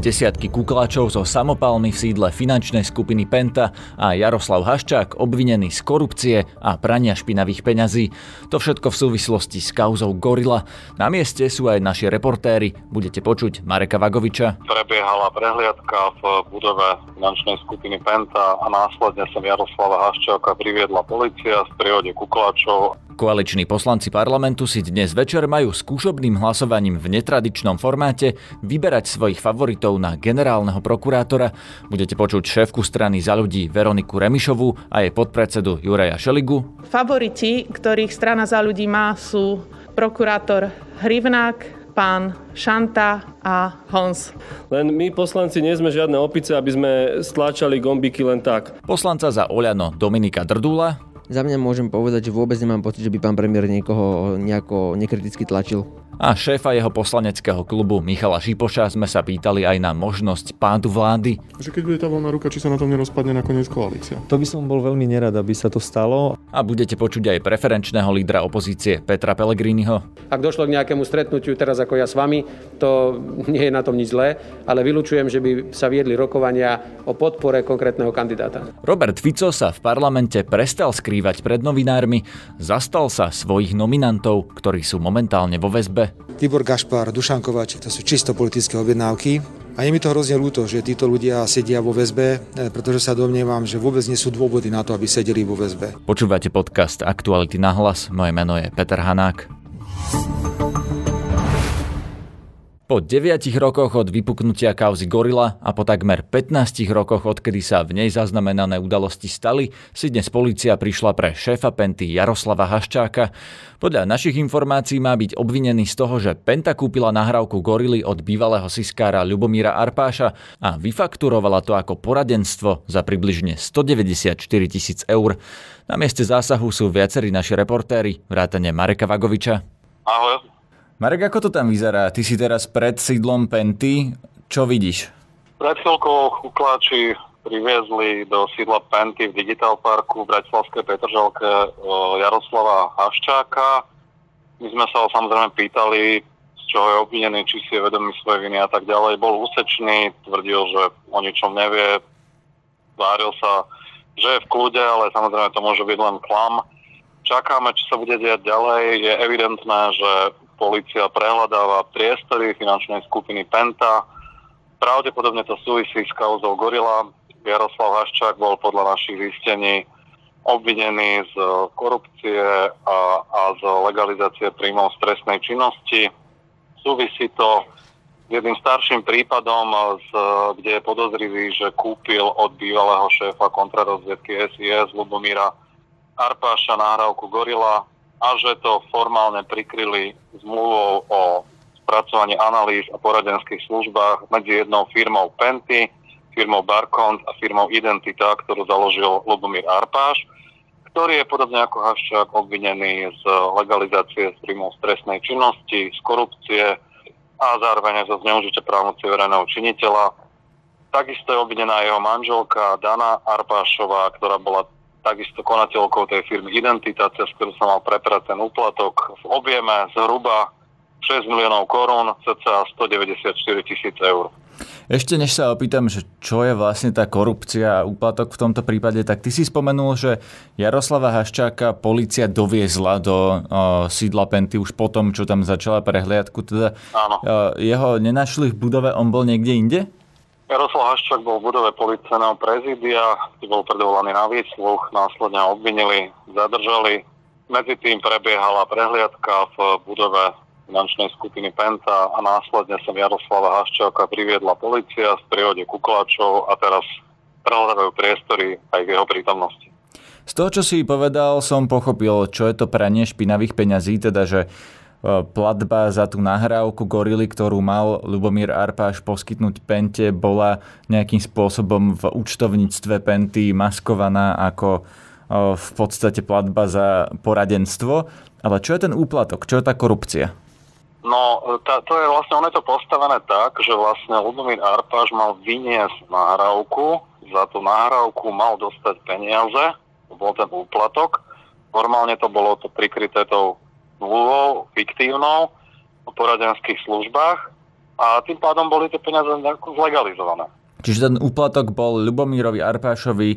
Desiatky kuklačov zo samopalmy v sídle finančnej skupiny Penta a Jaroslav Haščák obvinený z korupcie a prania špinavých peňazí. To všetko v súvislosti s kauzou Gorila. Na mieste sú aj naši reportéri. Budete počuť Mareka Vagoviča. Prebiehala prehliadka v budove finančnej skupiny Penta a následne som Jaroslava Haščáka priviedla policia z prírode kuklačov Koaliční poslanci parlamentu si dnes večer majú skúšobným hlasovaním v netradičnom formáte vyberať svojich favoritov na generálneho prokurátora. Budete počuť šéfku strany za ľudí Veroniku Remišovú a jej podpredsedu Juraja Šeligu. Favoriti, ktorých strana za ľudí má, sú prokurátor Hrivnák, pán Šanta a Hons. Len my poslanci nie sme žiadne opice, aby sme stláčali gombiky len tak. Poslanca za Oľano Dominika Drdula za mňa môžem povedať, že vôbec nemám pocit, že by pán premiér niekoho nejako nekriticky tlačil. A šéfa jeho poslaneckého klubu Michala Šipoša sme sa pýtali aj na možnosť pádu vlády. Že keď bude tá voľná ruka, či sa na tom nerozpadne nakoniec koalícia. To by som bol veľmi nerad, aby sa to stalo. A budete počuť aj preferenčného lídra opozície Petra Pellegriniho. Ak došlo k nejakému stretnutiu teraz ako ja s vami, to nie je na tom nič zlé, ale vylučujem, že by sa viedli rokovania o podpore konkrétneho kandidáta. Robert Fico sa v parlamente prestal skrývať pred novinármi, zastal sa svojich nominantov, ktorí sú momentálne vo väzbe. Tibor Gašpar, Dušan to sú čisto politické objednávky. A je mi to hrozne ľúto, že títo ľudia sedia vo väzbe, e, pretože sa domnievam, že vôbec nie sú dôvody na to, aby sedeli vo väzbe. Počúvate podcast Aktuality na hlas. Moje meno je Peter Hanák. Po 9 rokoch od vypuknutia kauzy Gorila a po takmer 15 rokoch, odkedy sa v nej zaznamenané udalosti stali, si dnes policia prišla pre šéfa Penty Jaroslava Haščáka. Podľa našich informácií má byť obvinený z toho, že Penta kúpila nahrávku Gorily od bývalého siskára Ľubomíra Arpáša a vyfakturovala to ako poradenstvo za približne 194 tisíc eur. Na mieste zásahu sú viacerí naši reportéri, vrátane Mareka Vagoviča. Ahoj, Marek, ako to tam vyzerá? Ty si teraz pred sídlom Penty. Čo vidíš? Pred chvíľkou chukláči priviezli do sídla Penty v Digital Parku v Bratislavskej Petržalke Jaroslava Haščáka. My sme sa ho samozrejme pýtali, z čoho je obvinený, či si je vedomý svoje viny a tak ďalej. Bol úsečný, tvrdil, že o ničom nevie, váril sa, že je v kľude, ale samozrejme to môže byť len klam. Čakáme, čo sa bude diať ďalej. Je evidentné, že policia prehľadáva priestory finančnej skupiny Penta. Pravdepodobne to súvisí s kauzou Gorila. Jaroslav Haščák bol podľa našich zistení obvinený z korupcie a, a z legalizácie príjmov z trestnej činnosti. Súvisí to s jedným starším prípadom, z, kde je podozrivý, že kúpil od bývalého šéfa kontrarozviedky SIS Lubomíra Arpáša nahrávku Gorila a že to formálne prikryli zmluvou o spracovaní analýz a poradenských službách medzi jednou firmou Penty, firmou Barkont a firmou Identita, ktorú založil Lubomír Arpáš, ktorý je podobne ako Haščák obvinený z legalizácie príjmov z trestnej činnosti, z korupcie a zároveň zo zneužitia právnoci verejného činiteľa. Takisto je obvinená jeho manželka Dana Arpášová, ktorá bola takisto konateľkou tej firmy Identita, cez ktorú sa mal preprať ten úplatok v objeme zhruba 6 miliónov korún, cca 194 tisíc eur. Ešte než sa opýtam, že čo je vlastne tá korupcia a úplatok v tomto prípade, tak ty si spomenul, že Jaroslava Haščáka policia doviezla do o, sídla Penty už potom, čo tam začala prehliadku. Teda, Áno. O, jeho nenašli v budove, on bol niekde inde? Jaroslav Haščák bol v budove policajného prezídia, kde bol predvolaný na výsluch, následne obvinili, zadržali. Medzi tým prebiehala prehliadka v budove finančnej skupiny Penta a následne som Jaroslava Haščáka priviedla policia z prírode Kuklačov a teraz prehľadajú priestory aj v jeho prítomnosti. Z toho, čo si povedal, som pochopil, čo je to pranie špinavých peňazí, teda že platba za tú nahrávku Gorily, ktorú mal Lubomír Arpáš poskytnúť Pente, bola nejakým spôsobom v účtovníctve Penty maskovaná ako e, v podstate platba za poradenstvo. Ale čo je ten úplatok? Čo je tá korupcia? No, tá, to je vlastne, on je to postavené tak, že vlastne Lubomír Arpáš mal vyniesť nahrávku, za tú nahrávku mal dostať peniaze, to bol ten úplatok. Normálne to bolo to prikryté tou zmluvou fiktívnou o poradenských službách a tým pádom boli tie peniaze zlegalizované. Čiže ten úplatok bol Ľubomírovi Arpášovi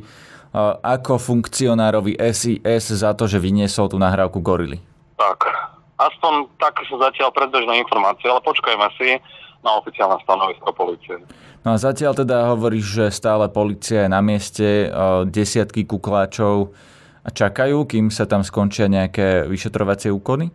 ako funkcionárovi SIS za to, že vyniesol tú nahrávku Gorily. Tak, aspoň tak sú zatiaľ predbežné informácie, ale počkajme si na oficiálne stanovisko policie. No a zatiaľ teda hovoríš, že stále policia je na mieste, desiatky kukláčov a čakajú, kým sa tam skončia nejaké vyšetrovacie úkony?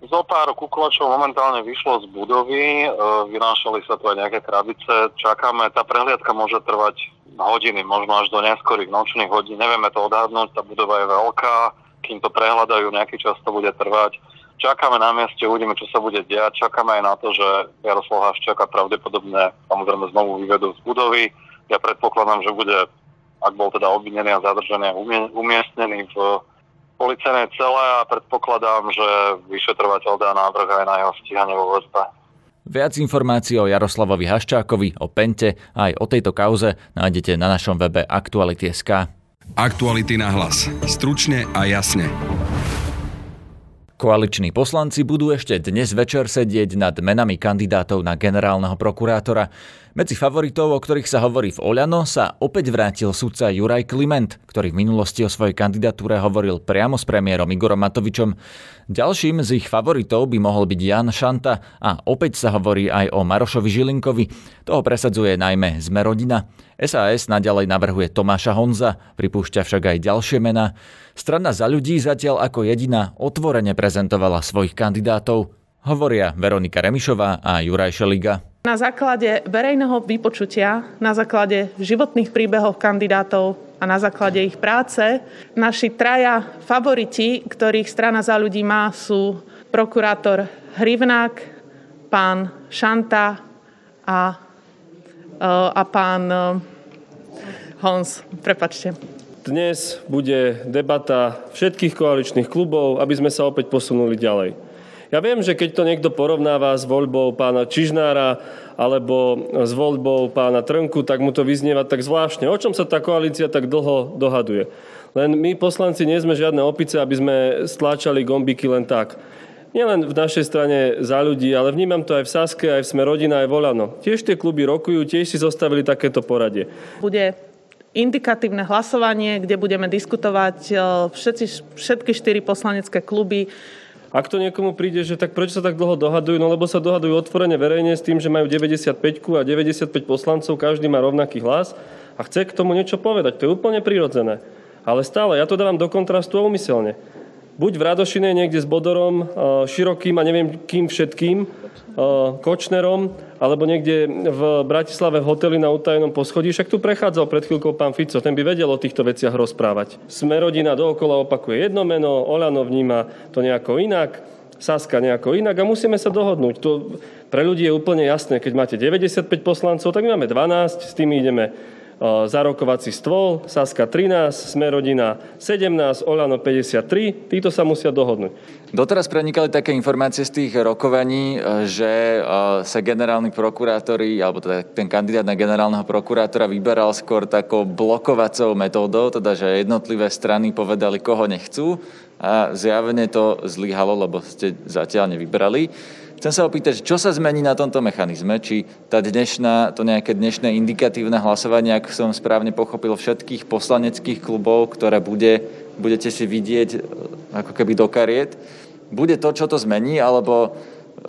Zo pár kuklačov momentálne vyšlo z budovy, vynášali sa tu aj nejaké krabice, čakáme, tá prehliadka môže trvať hodiny, možno až do neskorých nočných hodín. Nevieme to odhadnúť, tá budova je veľká, kým to prehľadajú, nejaký čas to bude trvať. Čakáme na mieste, uvidíme, čo sa bude diať. Čakáme aj na to, že Jaroslav Haščáka pravdepodobne samozrejme znovu vyvedú z budovy. Ja predpokladám, že bude, ak bol teda obvinený a zadržený, umiestnený v policajnej cele a predpokladám, že vyšetrovateľ dá návrh aj na jeho stíhanie vo VSB. Viac informácií o Jaroslavovi Haščákovi, o Pente a aj o tejto kauze nájdete na našom webe Aktuality.sk. Aktuality na hlas. Stručne a jasne. Koaliční poslanci budú ešte dnes večer sedieť nad menami kandidátov na generálneho prokurátora. Medzi favoritov, o ktorých sa hovorí v Oľano, sa opäť vrátil sudca Juraj Kliment, ktorý v minulosti o svojej kandidatúre hovoril priamo s premiérom Igorom Matovičom. Ďalším z ich favoritov by mohol byť Jan Šanta a opäť sa hovorí aj o Marošovi Žilinkovi. Toho presadzuje najmä Sme rodina. SAS naďalej navrhuje Tomáša Honza, pripúšťa však aj ďalšie mená. Strana za ľudí zatiaľ ako jediná otvorene prezentovala svojich kandidátov. Hovoria Veronika Remišová a Juraj Šeliga. Na základe verejného vypočutia, na základe životných príbehov kandidátov a na základe ich práce, naši traja favoriti, ktorých strana za ľudí má, sú prokurátor Hrivnák, pán Šanta a, a pán Hons. Prepačte. Dnes bude debata všetkých koaličných klubov, aby sme sa opäť posunuli ďalej. Ja viem, že keď to niekto porovnáva s voľbou pána Čižnára alebo s voľbou pána Trnku, tak mu to vyznieva tak zvláštne. O čom sa tá koalícia tak dlho dohaduje? Len my poslanci nie sme žiadne opice, aby sme stláčali gombiky len tak. Nielen v našej strane za ľudí, ale vnímam to aj v Saske, aj v Sme rodina, aj Volano. Tiež tie kluby rokujú, tiež si zostavili takéto poradie. Bude indikatívne hlasovanie, kde budeme diskutovať e, všetci, všetky štyri poslanecké kluby ak to niekomu príde, že tak prečo sa tak dlho dohadujú? No lebo sa dohadujú otvorene verejne s tým, že majú 95 a 95 poslancov, každý má rovnaký hlas a chce k tomu niečo povedať. To je úplne prirodzené. Ale stále, ja to dávam do kontrastu a umyselne buď v Radošine niekde s Bodorom, Širokým a neviem kým všetkým, Kočnerom, alebo niekde v Bratislave v hoteli na utajenom poschodí. Však tu prechádzal pred chvíľkou pán Fico, ten by vedel o týchto veciach rozprávať. Sme rodina dookola opakuje jedno meno, Olano vníma to nejako inak, Saska nejako inak a musíme sa dohodnúť. To pre ľudí je úplne jasné, keď máte 95 poslancov, tak my máme 12, s tými ideme zarokovací stôl, Saska 13, Sme rodina 17, Olano 53, títo sa musia dohodnúť. Doteraz prenikali také informácie z tých rokovaní, e, že e, sa generálni prokurátori, alebo teda ten kandidát na generálneho prokurátora vyberal skôr takou blokovacou metódou, teda že jednotlivé strany povedali, koho nechcú a zjavne to zlyhalo, lebo ste zatiaľ nevybrali. Chcem sa opýtať, čo sa zmení na tomto mechanizme, či tá dnešná, to nejaké dnešné indikatívne hlasovanie, ak som správne pochopil, všetkých poslaneckých klubov, ktoré bude, budete si vidieť e, ako keby do kariet, bude to, čo to zmení, alebo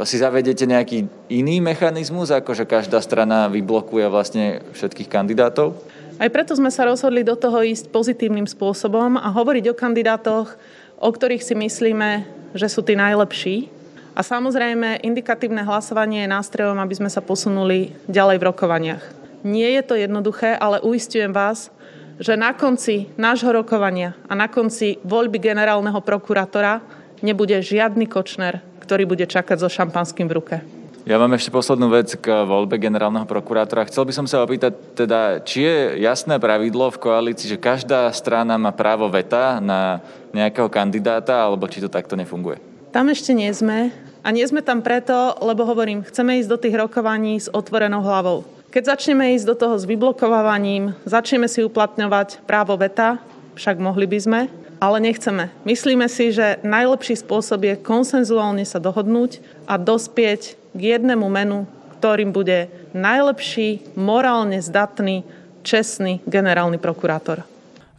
si zavedete nejaký iný mechanizmus, ako že každá strana vyblokuje vlastne všetkých kandidátov? Aj preto sme sa rozhodli do toho ísť pozitívnym spôsobom a hovoriť o kandidátoch, o ktorých si myslíme, že sú tí najlepší a samozrejme, indikatívne hlasovanie je nástrojom, aby sme sa posunuli ďalej v rokovaniach. Nie je to jednoduché, ale uistujem vás, že na konci nášho rokovania a na konci voľby generálneho prokurátora nebude žiadny kočner, ktorý bude čakať so šampanským v ruke. Ja mám ešte poslednú vec k voľbe generálneho prokurátora. Chcel by som sa opýtať, teda, či je jasné pravidlo v koalícii, že každá strana má právo veta na nejakého kandidáta, alebo či to takto nefunguje? Tam ešte nie sme. A nie sme tam preto, lebo hovorím, chceme ísť do tých rokovaní s otvorenou hlavou. Keď začneme ísť do toho s vyblokovávaním, začneme si uplatňovať právo veta, však mohli by sme, ale nechceme. Myslíme si, že najlepší spôsob je konsenzuálne sa dohodnúť a dospieť k jednému menu, ktorým bude najlepší, morálne zdatný, čestný generálny prokurátor.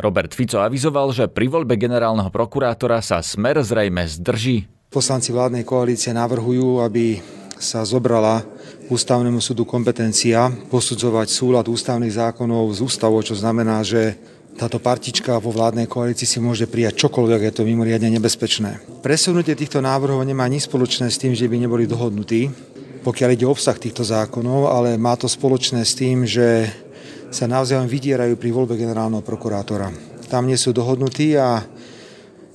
Robert Fico avizoval, že pri voľbe generálneho prokurátora sa smer zrejme zdrží. Poslanci vládnej koalície navrhujú, aby sa zobrala ústavnému súdu kompetencia posudzovať súlad ústavných zákonov z ústavou, čo znamená, že táto partička vo vládnej koalícii si môže prijať čokoľvek, je to mimoriadne nebezpečné. Presunutie týchto návrhov nemá nič spoločné s tým, že by neboli dohodnutí, pokiaľ ide o obsah týchto zákonov, ale má to spoločné s tým, že sa navzájom vydierajú pri voľbe generálneho prokurátora. Tam nie sú dohodnutí a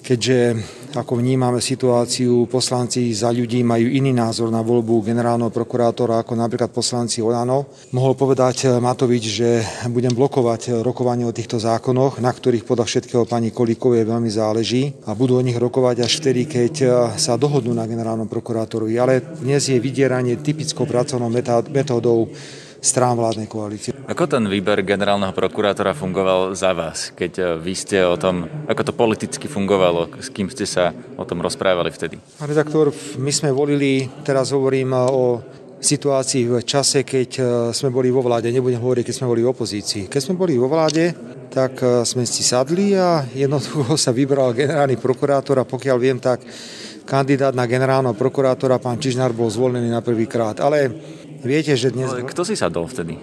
keďže ako vnímame situáciu, poslanci za ľudí majú iný názor na voľbu generálneho prokurátora ako napríklad poslanci Olano. Mohol povedať Matovič, že budem blokovať rokovanie o týchto zákonoch, na ktorých podľa všetkého pani Kolíkovej veľmi záleží a budú o nich rokovať až vtedy, keď sa dohodnú na generálnom prokurátorovi. Ale dnes je vydieranie typickou pracovnou metódou strán vládnej koalície. Ako ten výber generálneho prokurátora fungoval za vás, keď eh, vy ste o tom, ako to politicky fungovalo, s kým ste sa o tom rozprávali vtedy? Redaktor, my sme volili, teraz hovorím eh, o situácii v čase, keď eh, sme boli vo vláde, nebudem hovoriť, keď sme boli v opozícii. Keď sme boli vo vláde, tak sme si sadli a jednoducho sa vybral generálny prokurátor a pokiaľ viem, tak kandidát na generálneho prokurátora, pán Čižnár, bol zvolený na prvýkrát. Ale Viete, že dnes... Ale kto si sadol vtedy?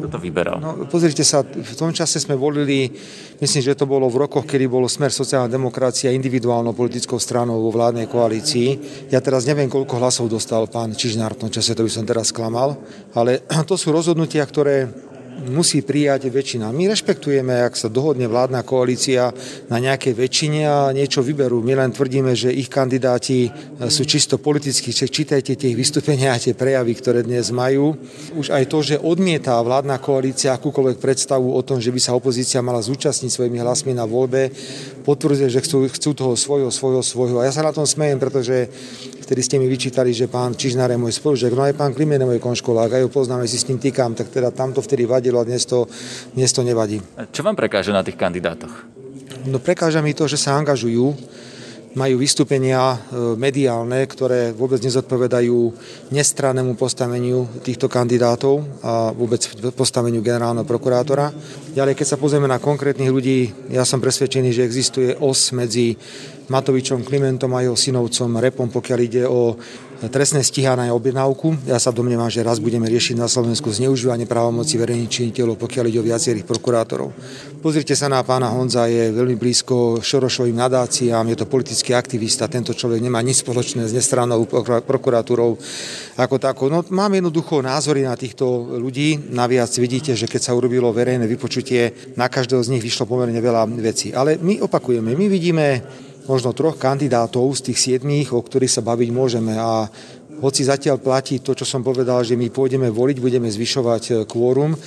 Kto to vyberal? No, pozrite sa, v tom čase sme volili, myslím, že to bolo v rokoch, kedy bolo Smer sociálna demokracia individuálnou politickou stranou vo vládnej koalícii. Ja teraz neviem, koľko hlasov dostal pán Čižnár v tom čase, to by som teraz klamal, ale to sú rozhodnutia, ktoré musí prijať väčšina. My rešpektujeme, ak sa dohodne vládna koalícia na nejakej väčšine a niečo vyberú. My len tvrdíme, že ich kandidáti sú čisto politickí. Čítajte tie vystúpenia a tie prejavy, ktoré dnes majú. Už aj to, že odmietá vládna koalícia akúkoľvek predstavu o tom, že by sa opozícia mala zúčastniť svojimi hlasmi na voľbe, potvrdzuje, že chcú, chcú toho svojho, svojho, svojho. A ja sa na tom smejem, pretože vtedy ste mi vyčítali, že pán Čižnár je môj spolužiak, no aj pán Klimen je môj konškolák, aj ho poznáme, si s ním týkam, tak teda tam to vtedy vadilo a dnes to, dnes to nevadí. Čo vám prekáže na tých kandidátoch? No prekáža mi to, že sa angažujú, majú vystúpenia e, mediálne, ktoré vôbec nezodpovedajú nestrannému postaveniu týchto kandidátov a vôbec postaveniu generálneho prokurátora. Ďalej, keď sa pozrieme na konkrétnych ľudí, ja som presvedčený, že existuje os medzi Matovičom, Klimentom a jeho synovcom Repom, pokiaľ ide o trestné stíhanie a objednávku. Ja sa domnievam, že raz budeme riešiť na Slovensku zneužívanie právomoci verejných činiteľov, pokiaľ ide o viacerých prokurátorov. Pozrite sa na pána Honza, je veľmi blízko Šorošovým nadáciám, je to politický aktivista, tento človek nemá nič spoločné s nestrannou prokuratúrou ako takou. No, mám jednoducho názory na týchto ľudí, naviac vidíte, že keď sa urobilo verejné vypočutie, na každého z nich vyšlo pomerne veľa vecí. Ale my opakujeme, my vidíme možno troch kandidátov z tých siedmých, o ktorých sa baviť môžeme. A hoci zatiaľ platí to, čo som povedal, že my pôjdeme voliť, budeme zvyšovať e, kvórum,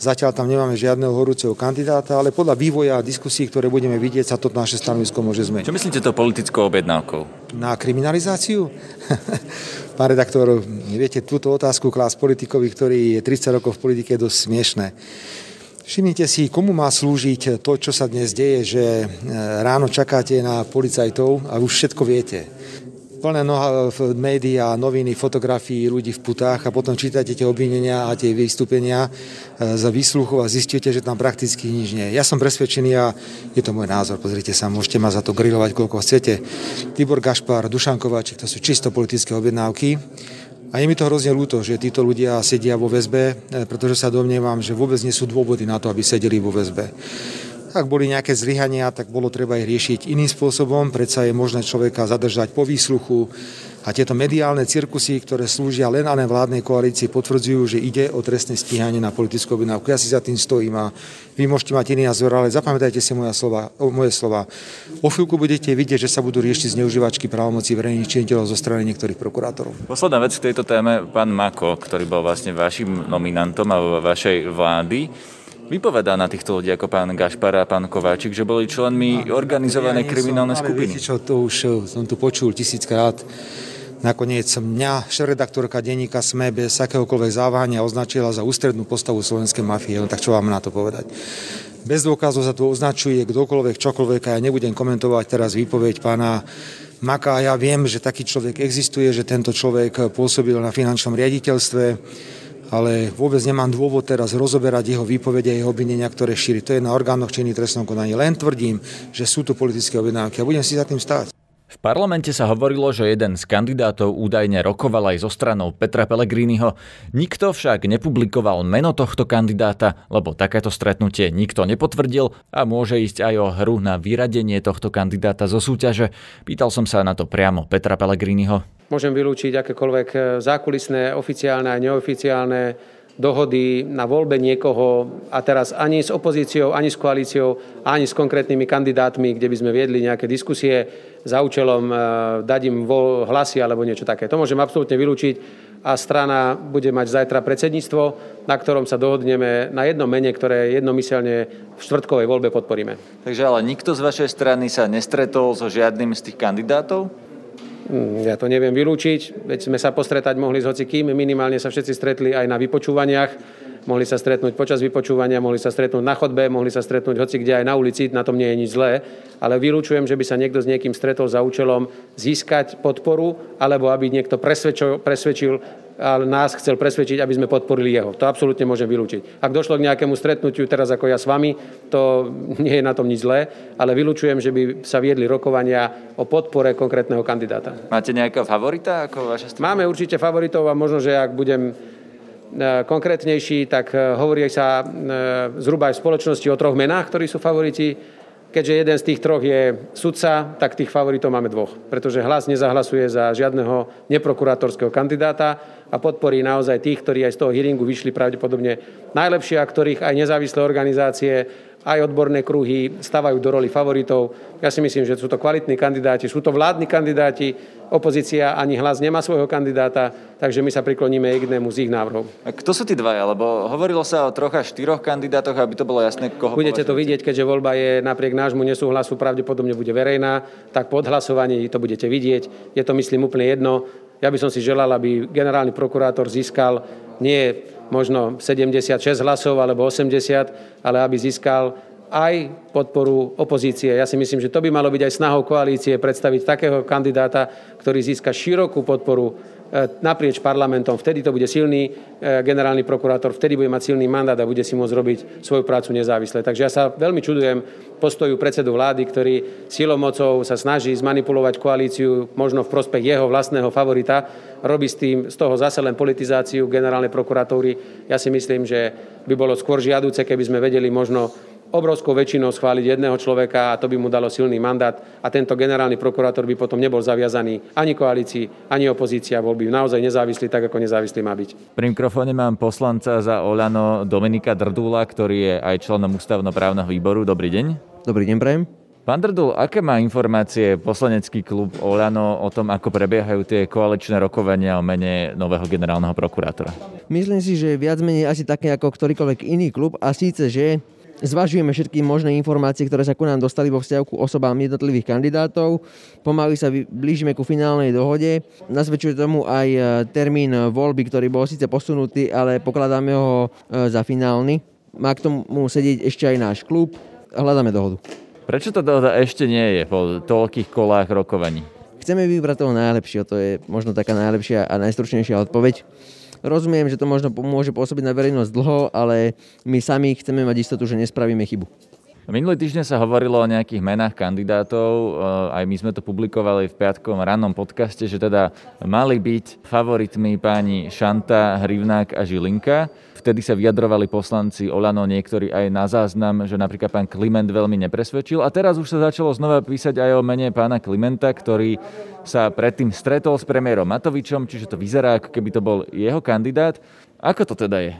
Zatiaľ tam nemáme žiadneho horúceho kandidáta, ale podľa vývoja a diskusí, ktoré budeme vidieť, sa to naše stanovisko môže zmeniť. Čo myslíte to politickou objednávkou? Na kriminalizáciu? Pán redaktor, viete, túto otázku klás politikovi, ktorý je 30 rokov v politike, je dosť smiešné. Všimnite si, komu má slúžiť to, čo sa dnes deje, že e, ráno čakáte na policajtov a už všetko viete. Plné noha v médiá, noviny, fotografií ľudí v putách a potom čítate tie obvinenia a tie vystúpenia e, za výsluchov a zistíte, že tam prakticky nič nie. Ja som presvedčený a je to môj názor, pozrite sa, môžete ma za to grilovať, koľko chcete. Tibor Gašpar, Dušan to sú čisto politické objednávky. A je mi to hrozne ľúto, že títo ľudia sedia vo väzbe, e, pretože sa domnievam, že vôbec nie sú dôvody na to, aby sedeli vo väzbe. Ak boli nejaké zlyhania, tak bolo treba ich riešiť iným spôsobom. Predsa je možné človeka zadržať po výsluchu, a tieto mediálne cirkusy, ktoré slúžia len a len vládnej koalícii, potvrdzujú, že ide o trestné stíhanie na politickú objednávku. Ja si za tým stojím a vy môžete mať iný názor, ale zapamätajte si moje slova. moje slova. O chvíľku budete vidieť, že sa budú riešiť zneužívačky právomocí verejných činiteľov zo strany niektorých prokurátorov. Posledná vec k tejto téme, pán Mako, ktorý bol vlastne vašim nominantom a vašej vlády, vypovedá na týchto ľudí ako pán Gašpar a pán Kováčik, že boli členmi organizovanej ja kriminálnej skupiny. Viete čo, to už eh, som tu počul tisíckrát. Nakoniec mňa šéf-redaktorka denníka SME bez akéhokoľvek závania označila za ústrednú postavu slovenskej mafie, tak čo vám na to povedať. Bez dôkazov sa tu označuje kdokoľvek, čokoľvek a ja nebudem komentovať teraz výpoveď pána Maka. Ja viem, že taký človek existuje, že tento človek pôsobil na finančnom riaditeľstve, ale vôbec nemám dôvod teraz rozoberať jeho výpovede a jeho obvinenia, ktoré šíri. To je na orgánoch činných trestnom konaní. Len tvrdím, že sú to politické objednávky a budem si za tým stáť. V parlamente sa hovorilo, že jeden z kandidátov údajne rokoval aj so stranou Petra Pellegriniho. Nikto však nepublikoval meno tohto kandidáta, lebo takéto stretnutie nikto nepotvrdil a môže ísť aj o hru na vyradenie tohto kandidáta zo súťaže. Pýtal som sa na to priamo Petra Pellegriniho. Môžem vylúčiť akékoľvek zákulisné, oficiálne a neoficiálne dohody na voľbe niekoho a teraz ani s opozíciou, ani s koalíciou, ani s konkrétnymi kandidátmi, kde by sme viedli nejaké diskusie za účelom e, dať im hlasy alebo niečo také. To môžem absolútne vylúčiť a strana bude mať zajtra predsedníctvo, na ktorom sa dohodneme na jednom mene, ktoré jednomyselne v štvrtkovej voľbe podporíme. Takže ale nikto z vašej strany sa nestretol so žiadnym z tých kandidátov? Mm, ja to neviem vylúčiť, veď sme sa postretať mohli s hocikým, minimálne sa všetci stretli aj na vypočúvaniach, mohli sa stretnúť počas vypočúvania, mohli sa stretnúť na chodbe, mohli sa stretnúť hoci kde aj na ulici, na tom nie je nič zlé, ale vylúčujem, že by sa niekto s niekým stretol za účelom získať podporu, alebo aby niekto presvedčil, presvedčil ale nás chcel presvedčiť, aby sme podporili jeho. To absolútne môžem vylúčiť. Ak došlo k nejakému stretnutiu teraz ako ja s vami, to nie je na tom nič zlé, ale vylúčujem, že by sa viedli rokovania o podpore konkrétneho kandidáta. Máte nejakého favorita ako vaša strana? Máme určite favoritov a možno, že ak budem konkrétnejší, tak e, hovorí sa e, zhruba aj v spoločnosti o troch menách, ktorí sú favoriti. Keďže jeden z tých troch je sudca, tak tých favoritov máme dvoch. Pretože hlas nezahlasuje za žiadneho neprokurátorského kandidáta a podporí naozaj tých, ktorí aj z toho hearingu vyšli pravdepodobne najlepšie a ktorých aj nezávislé organizácie, aj odborné kruhy stavajú do roli favoritov. Ja si myslím, že sú to kvalitní kandidáti, sú to vládni kandidáti, opozícia ani hlas nemá svojho kandidáta, takže my sa prikloníme k jednému z ich návrhov. A kto sú tí dvaja? Lebo hovorilo sa o trocha štyroch kandidátoch, aby to bolo jasné, koho Budete to vidieť, keďže voľba je napriek nášmu nesúhlasu pravdepodobne bude verejná, tak pod hlasovaní to budete vidieť. Je to myslím úplne jedno. Ja by som si želal, aby generálny prokurátor získal nie možno 76 hlasov alebo 80, ale aby získal aj podporu opozície. Ja si myslím, že to by malo byť aj snahou koalície predstaviť takého kandidáta, ktorý získa širokú podporu naprieč parlamentom. Vtedy to bude silný e, generálny prokurátor, vtedy bude mať silný mandát a bude si môcť robiť svoju prácu nezávisle. Takže ja sa veľmi čudujem postoju predsedu vlády, ktorý silomocou sa snaží zmanipulovať koalíciu možno v prospech jeho vlastného favorita, robí s tým z toho zase len politizáciu generálnej prokuratúry. Ja si myslím, že by bolo skôr žiaduce, keby sme vedeli možno obrovskou väčšinou schváliť jedného človeka a to by mu dalo silný mandát a tento generálny prokurátor by potom nebol zaviazaný ani koalícii, ani opozícia, bol by naozaj nezávislý tak, ako nezávislý má byť. Pri mikrofóne mám poslanca za Oľano Dominika Drdula, ktorý je aj členom ústavnoprávneho výboru. Dobrý deň. Dobrý deň, prajem. Pán Drdul, aké má informácie poslanecký klub Oľano o tom, ako prebiehajú tie koaličné rokovania o mene nového generálneho prokurátora? Myslím si, že viac menej asi také ako ktorýkoľvek iný klub a síce, že Zvažujeme všetky možné informácie, ktoré sa ku nám dostali vo vzťahu ku osobám jednotlivých kandidátov. Pomaly sa blížime ku finálnej dohode. Nasvedčuje tomu aj e, termín voľby, ktorý bol síce posunutý, ale pokladáme ho e, za finálny. Má k tomu sedieť ešte aj náš klub. Hľadáme dohodu. Prečo tá dohoda ešte nie je po toľkých kolách rokovaní? Chceme vybrať toho najlepšieho, to je možno taká najlepšia a najstručnejšia odpoveď. Rozumiem, že to možno môže pôsobiť na verejnosť dlho, ale my sami chceme mať istotu, že nespravíme chybu. Minulý týždeň sa hovorilo o nejakých menách kandidátov, eh, aj my sme to publikovali v piatkom rannom podcaste, že teda mali byť favoritmi páni Šanta, Hrivnák a Žilinka. Vtedy sa vyjadrovali poslanci Olano niektorí aj na záznam, že napríklad pán Kliment veľmi nepresvedčil. A teraz už sa začalo znova písať aj o mene pána Klimenta, ktorý sa predtým stretol s premiérom Matovičom, čiže to vyzerá, ako keby to bol jeho kandidát. Ako to teda je?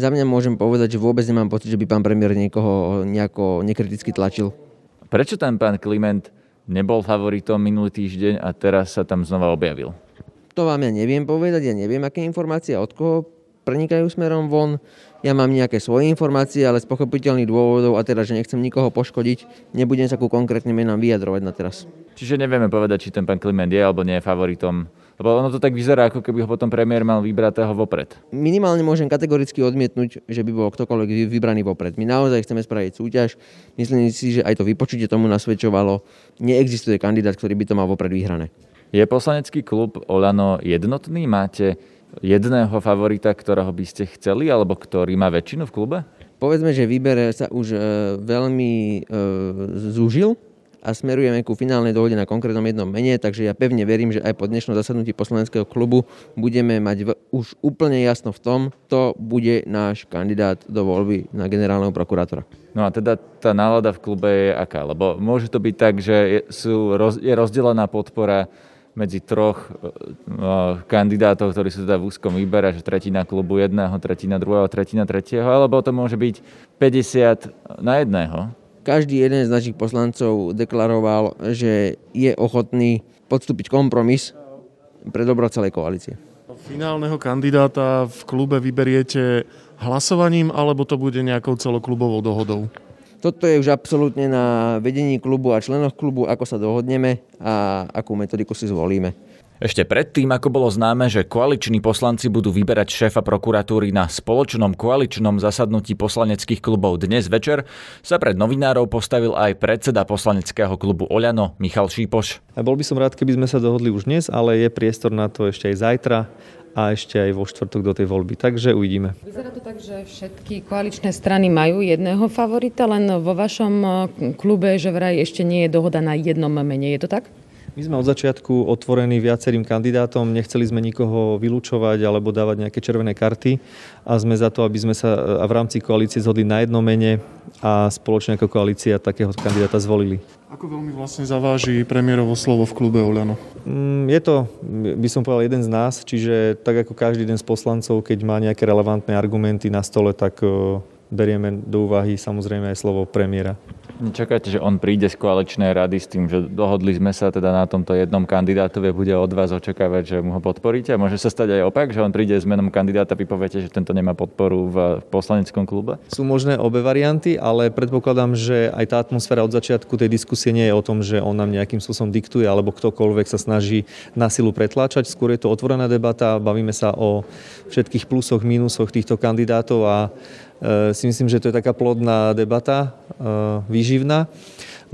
Za mňa môžem povedať, že vôbec nemám pocit, že by pán premiér niekoho nejako nekriticky tlačil. Prečo ten pán Kliment nebol favoritom minulý týždeň a teraz sa tam znova objavil? To vám ja neviem povedať, ja neviem, aké informácie od koho prenikajú smerom von. Ja mám nejaké svoje informácie, ale z pochopiteľných dôvodov a teda, že nechcem nikoho poškodiť, nebudem sa ku konkrétnym menám vyjadrovať na teraz. Čiže nevieme povedať, či ten pán Kliment je alebo nie je favoritom Lebo ono to tak vyzerá, ako keby ho potom premiér mal vybratého vopred. Minimálne môžem kategoricky odmietnúť, že by bol ktokoľvek vybraný vopred. My naozaj chceme spraviť súťaž. Myslím si, že aj to vypočutie tomu nasvedčovalo. Neexistuje kandidát, ktorý by to mal vopred vyhrané. Je poslanecký klub Olano jednotný? Máte jedného favorita, ktorého by ste chceli, alebo ktorý má väčšinu v klube? Povedzme, že výber sa už e, veľmi e, zúžil a smerujeme ku finálnej dohode na konkrétnom jednom mene, takže ja pevne verím, že aj po dnešnom zasadnutí poslaneckého klubu budeme mať v, už úplne jasno v tom, kto bude náš kandidát do voľby na generálneho prokurátora. No a teda tá nálada v klube je aká? Lebo môže to byť tak, že je, sú, je rozdelená podpora medzi troch uh, kandidátov, ktorí sú teda v úzkom výbere, že tretina klubu jedného, tretina druhého, tretina tretieho, alebo to môže byť 50 na jedného. Každý jeden z našich poslancov deklaroval, že je ochotný podstúpiť kompromis pre dobro celej koalície. Finálneho kandidáta v klube vyberiete hlasovaním, alebo to bude nejakou celoklubovou dohodou? Toto je už absolútne na vedení klubu a členoch klubu, ako sa dohodneme a akú metodiku si zvolíme. Ešte predtým, ako bolo známe, že koaliční poslanci budú vyberať šéfa prokuratúry na spoločnom koaličnom zasadnutí poslaneckých klubov dnes večer, sa pred novinárov postavil aj predseda poslaneckého klubu Oľano Michal Šípoš. A bol by som rád, keby sme sa dohodli už dnes, ale je priestor na to ešte aj zajtra a ešte aj vo štvrtok do tej voľby. Takže uvidíme. Vyzerá to tak, že všetky koaličné strany majú jedného favorita, len vo vašom eh, klube, že vraj ešte nie je dohoda na jednom mene. Je to tak? My sme od začiatku otvorení viacerým kandidátom, nechceli sme nikoho vylúčovať alebo dávať nejaké červené karty a sme za to, aby sme sa v rámci koalície zhodli na jednom mene a spoločne ako koalícia takého kandidáta zvolili. Ako veľmi vlastne zaváži premiérovo slovo v klube Oľano? Mm, je to, by som povedal, jeden z nás, čiže tak ako každý jeden z poslancov, keď má nejaké relevantné argumenty na stole, tak berieme do úvahy samozrejme aj slovo premiéra. Čakáte, že on príde z koaličnej rady s tým, že dohodli sme sa teda na tomto jednom kandidátovi a bude od vás očakávať, že mu ho podporíte? A môže sa stať aj opak, že on príde s menom kandidáta vy poviete, že tento nemá podporu v poslaneckom klube? Sú možné obe varianty, ale predpokladám, že aj tá atmosféra od začiatku tej diskusie nie je o tom, že on nám nejakým spôsobom diktuje alebo ktokoľvek sa snaží na silu pretláčať. Skôr je to otvorená debata, bavíme sa o všetkých plusoch, mínusoch týchto kandidátov a si myslím, že to je taká plodná debata, eh, výživná.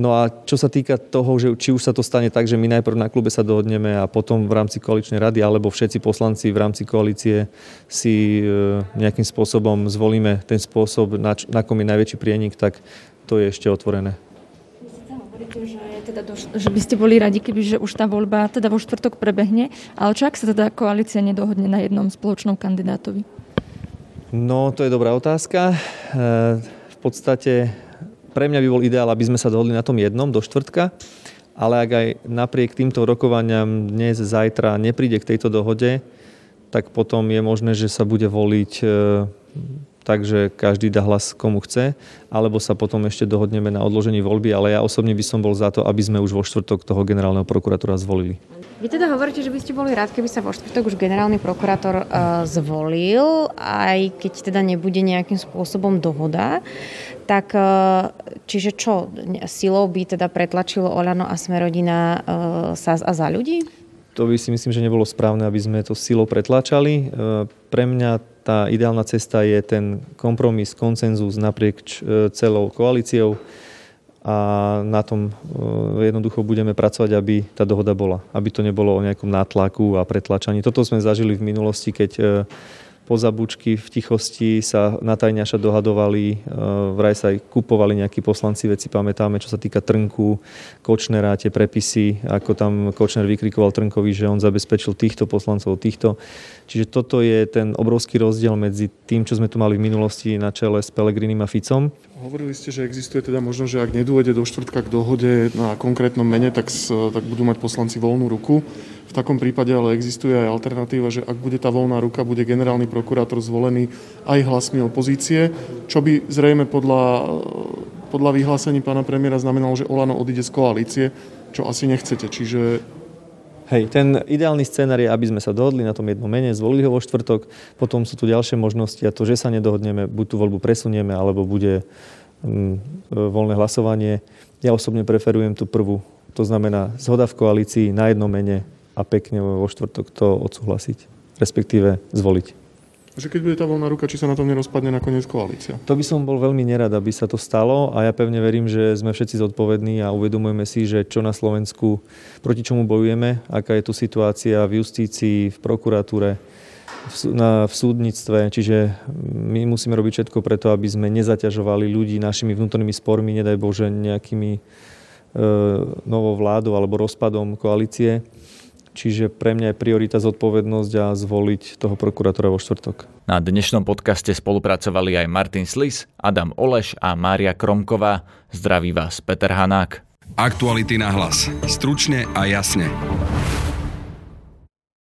No a čo sa týka toho, že či už sa to stane tak, že my najprv na klube sa dohodneme a potom v rámci koaličnej rady, alebo všetci poslanci v rámci koalície si eh, nejakým spôsobom zvolíme ten spôsob, na, na kom je najväčší prienik, tak to je ešte otvorené. Teda že by ste boli radi, keby že už tá voľba teda vo štvrtok prebehne, ale čo ak sa teda koalícia nedohodne na jednom spoločnom kandidátovi? No, to je dobrá otázka. E, v podstate pre mňa by bol ideál, aby sme sa dohodli na tom jednom do štvrtka, ale ak aj napriek týmto rokovaniam dnes, zajtra nepríde k tejto dohode, tak potom je možné, že sa bude voliť e, tak, že každý dá hlas komu chce, alebo sa potom ešte dohodneme na odložení voľby, ale ja osobne by som bol za to, aby sme už vo štvrtok toho generálneho prokurátora zvolili. Vy teda hovoríte, že by ste boli rád, keby sa vo štvrtok už generálny prokurátor uh, zvolil, aj keď teda nebude nejakým spôsobom dohoda. Tak uh, čiže čo, silou by teda pretlačilo Oľano a Smerodina uh, SAS a za ľudí? To by si myslím, že nebolo správne, aby sme to silou pretlačali. Pre mňa tá ideálna cesta je ten kompromis, koncenzus naprieč celou koalíciou a na tom e, jednoducho budeme pracovať, aby tá dohoda bola. Aby to nebolo o nejakom nátlaku a pretlačaní. Toto sme zažili v minulosti, keď e, pozabučky v tichosti sa na tajňaša dohadovali, e, vraj sa aj kupovali nejakí poslanci, veci pamätáme, čo sa týka Trnku, Kočnera, tie prepisy, ako tam Kočner vykrikoval Trnkovi, že on zabezpečil týchto poslancov, týchto. Čiže toto je ten obrovský rozdiel medzi tým, čo sme tu mali v minulosti na čele s Pelegrinim a Ficom. Hovorili ste, že existuje teda možno, že ak nedôjde do štvrtka k dohode na konkrétnom mene, tak, tak budú mať poslanci voľnú ruku. V takom prípade ale existuje aj alternatíva, že ak bude tá voľná ruka, bude generálny prokurátor zvolený aj hlasmi opozície, čo by zrejme podľa, podľa vyhlásení pána premiéra znamenalo, že Olano odíde z koalície, čo asi nechcete. Čiže Hej, ten ideálny scenár je, aby sme sa dohodli na tom jednom mene, zvolili ho vo štvrtok, potom sú tu ďalšie možnosti a to, že sa nedohodneme, buď tú voľbu presunieme, alebo bude mm, voľné hlasovanie. Ja osobne preferujem tú prvú, to znamená zhoda v koalícii na jednom mene a pekne vo štvrtok to odsúhlasiť, respektíve zvoliť. Že keď bude tá voľná ruka, či sa na tom nerozpadne nakoniec koalícia? To by som bol veľmi nerad, aby sa to stalo a ja pevne verím, že sme všetci zodpovední a uvedomujeme si, že čo na Slovensku, proti čomu bojujeme, aká je tu situácia v justícii, v prokuratúre, v, na, v súdnictve, čiže my musíme robiť všetko preto, aby sme nezaťažovali ľudí našimi vnútornými spormi, nedaj Bože nejakými e, novou vládou alebo rozpadom koalície Čiže pre mňa je priorita zodpovednosť a zvoliť toho prokurátora vo štvrtok. Na dnešnom podcaste spolupracovali aj Martin Slis, Adam Oleš a Mária Kromková. Zdraví vás Peter Hanák. Aktuality na hlas. Stručne a jasne.